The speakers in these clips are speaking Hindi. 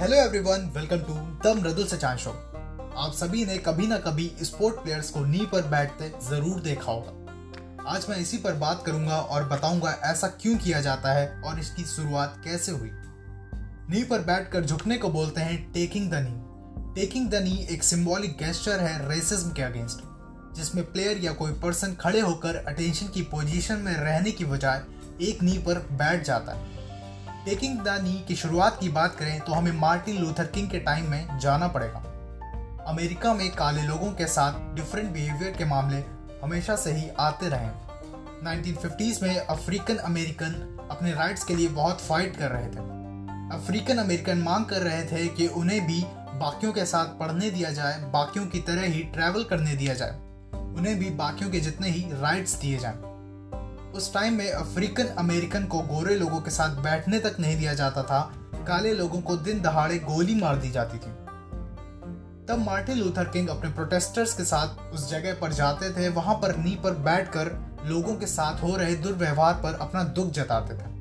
Hello everyone welcome to the Mridul Sachan show आप सभी ने कभी ना कभी स्पोर्ट प्लेयर्स को नी पर बैठते ज़रूर देखा होगा। आज मैं इसी पर बात करूँगा और बताऊँगा ऐसा क्यों किया जाता है और इसकी शुरुआत कैसे हुई। नी पर बैठकर झुकने को बोलते हैं taking the knee taking the knee एक सिंबॉलिक गेस्टर है रेसिज्म के अगेंस्ट जिसमें प्लेयर या कोई पर्सन खड़े होकर अटेंशन की पोजीशन में रहने की बजाय एक नी पर बैठ जाता है। टेकिंग द नी की शुरुआत की बात करें तो हमें मार्टिन लूथर किंग के टाइम में जाना पड़ेगा। अमेरिका में काले लोगों के साथ डिफरेंट बिहेवियर के मामले हमेशा से ही आते रहे। 1950s में अफ्रीकन अमेरिकन अपने राइट्स के लिए बहुत फाइट कर रहे थे। अफ्रीकन अमेरिकन मांग कर रहे थे कि उन्हें भी बाकियों के साथ पढ़ने दिया जाए, बाकियों की तरह ही ट्रैवल करने दिया जाए। उन्हें भी बाकियों के जितने ही राइट्स दिए जाएँ। उस टाइम में अफ्रीकन अमेरिकन को गोरे लोगों के साथ बैठने तक नहीं दिया जाता था। काले लोगों को दिन दहाड़े गोली मार दी जाती थी। तब मार्टिन लूथर किंग अपने प्रोटेस्टर्स के साथ उस जगह पर जाते थे। वहाँ पर नी पर बैठकर लोगों के साथ हो रहे दुर्व्यवहार पर अपना दुख जताते थे।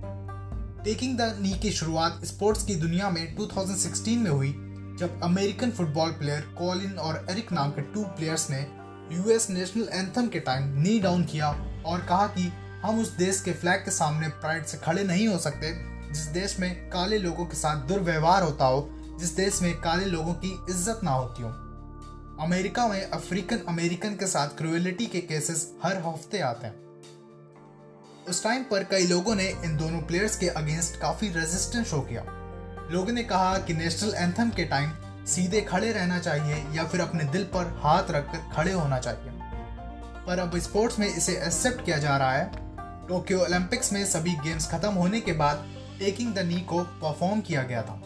टेकिंग द नी की शुरुआत स्पोर्ट्स की दुनिया में 2016 में हुई, जब अमेरिकन फुटबॉल प्लेयर कॉलिन और एरिक नाम के टू प्लेयर्स ने यूएस नेशनल एंथम के टाइम नी डाउन किया और कहा कि हम उस देश के फ्लैग के सामने प्राइड से खड़े नहीं हो सकते, जिस देश में काले लोगों के साथ दुर्व्यवहार होता हो, जिस देश में काले लोगों की इज़्ज़त ना होती हो। अमेरिका में अफ्रीकन, अमेरिकन के साथ क्रुएलिटी के केसेस हर हफ़्ते आते हैं। उस टाइम पर कई लोगों ने इन दोनों प्लेयर्स के अगेंस्ट काफ़ी रेजिस्टेंस शो किया। लोगों ने कहा कि नेशनल एंथम के टाइम सीधे खड़े रहना चाहिए या फिर अपने दिल पर हाथ रखकर खड़े होना चाहिए। पर अब स्पोर्ट्स में इसे एक्सेप्ट किया जा रहा है। टोक्यो ओलंपिक्स में सभी गेम्स खत्म होने के बाद टेकिंग द नी को परफॉर्म किया गया था।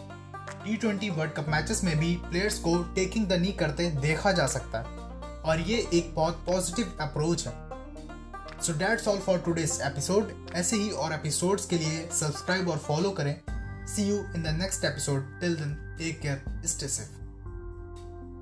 T twenty World Cup matches में भी प्लेयर्स को टेकिंग द नी करते देखा जा सकता है। और ये एक बहुत पॉजिटिव अप्रोच है। So that's all for today's episode ऐसे ही और एपिसोड्स के लिए सब्सक्राइब और फॉलो करें। See you in the next episode till then take care stay safe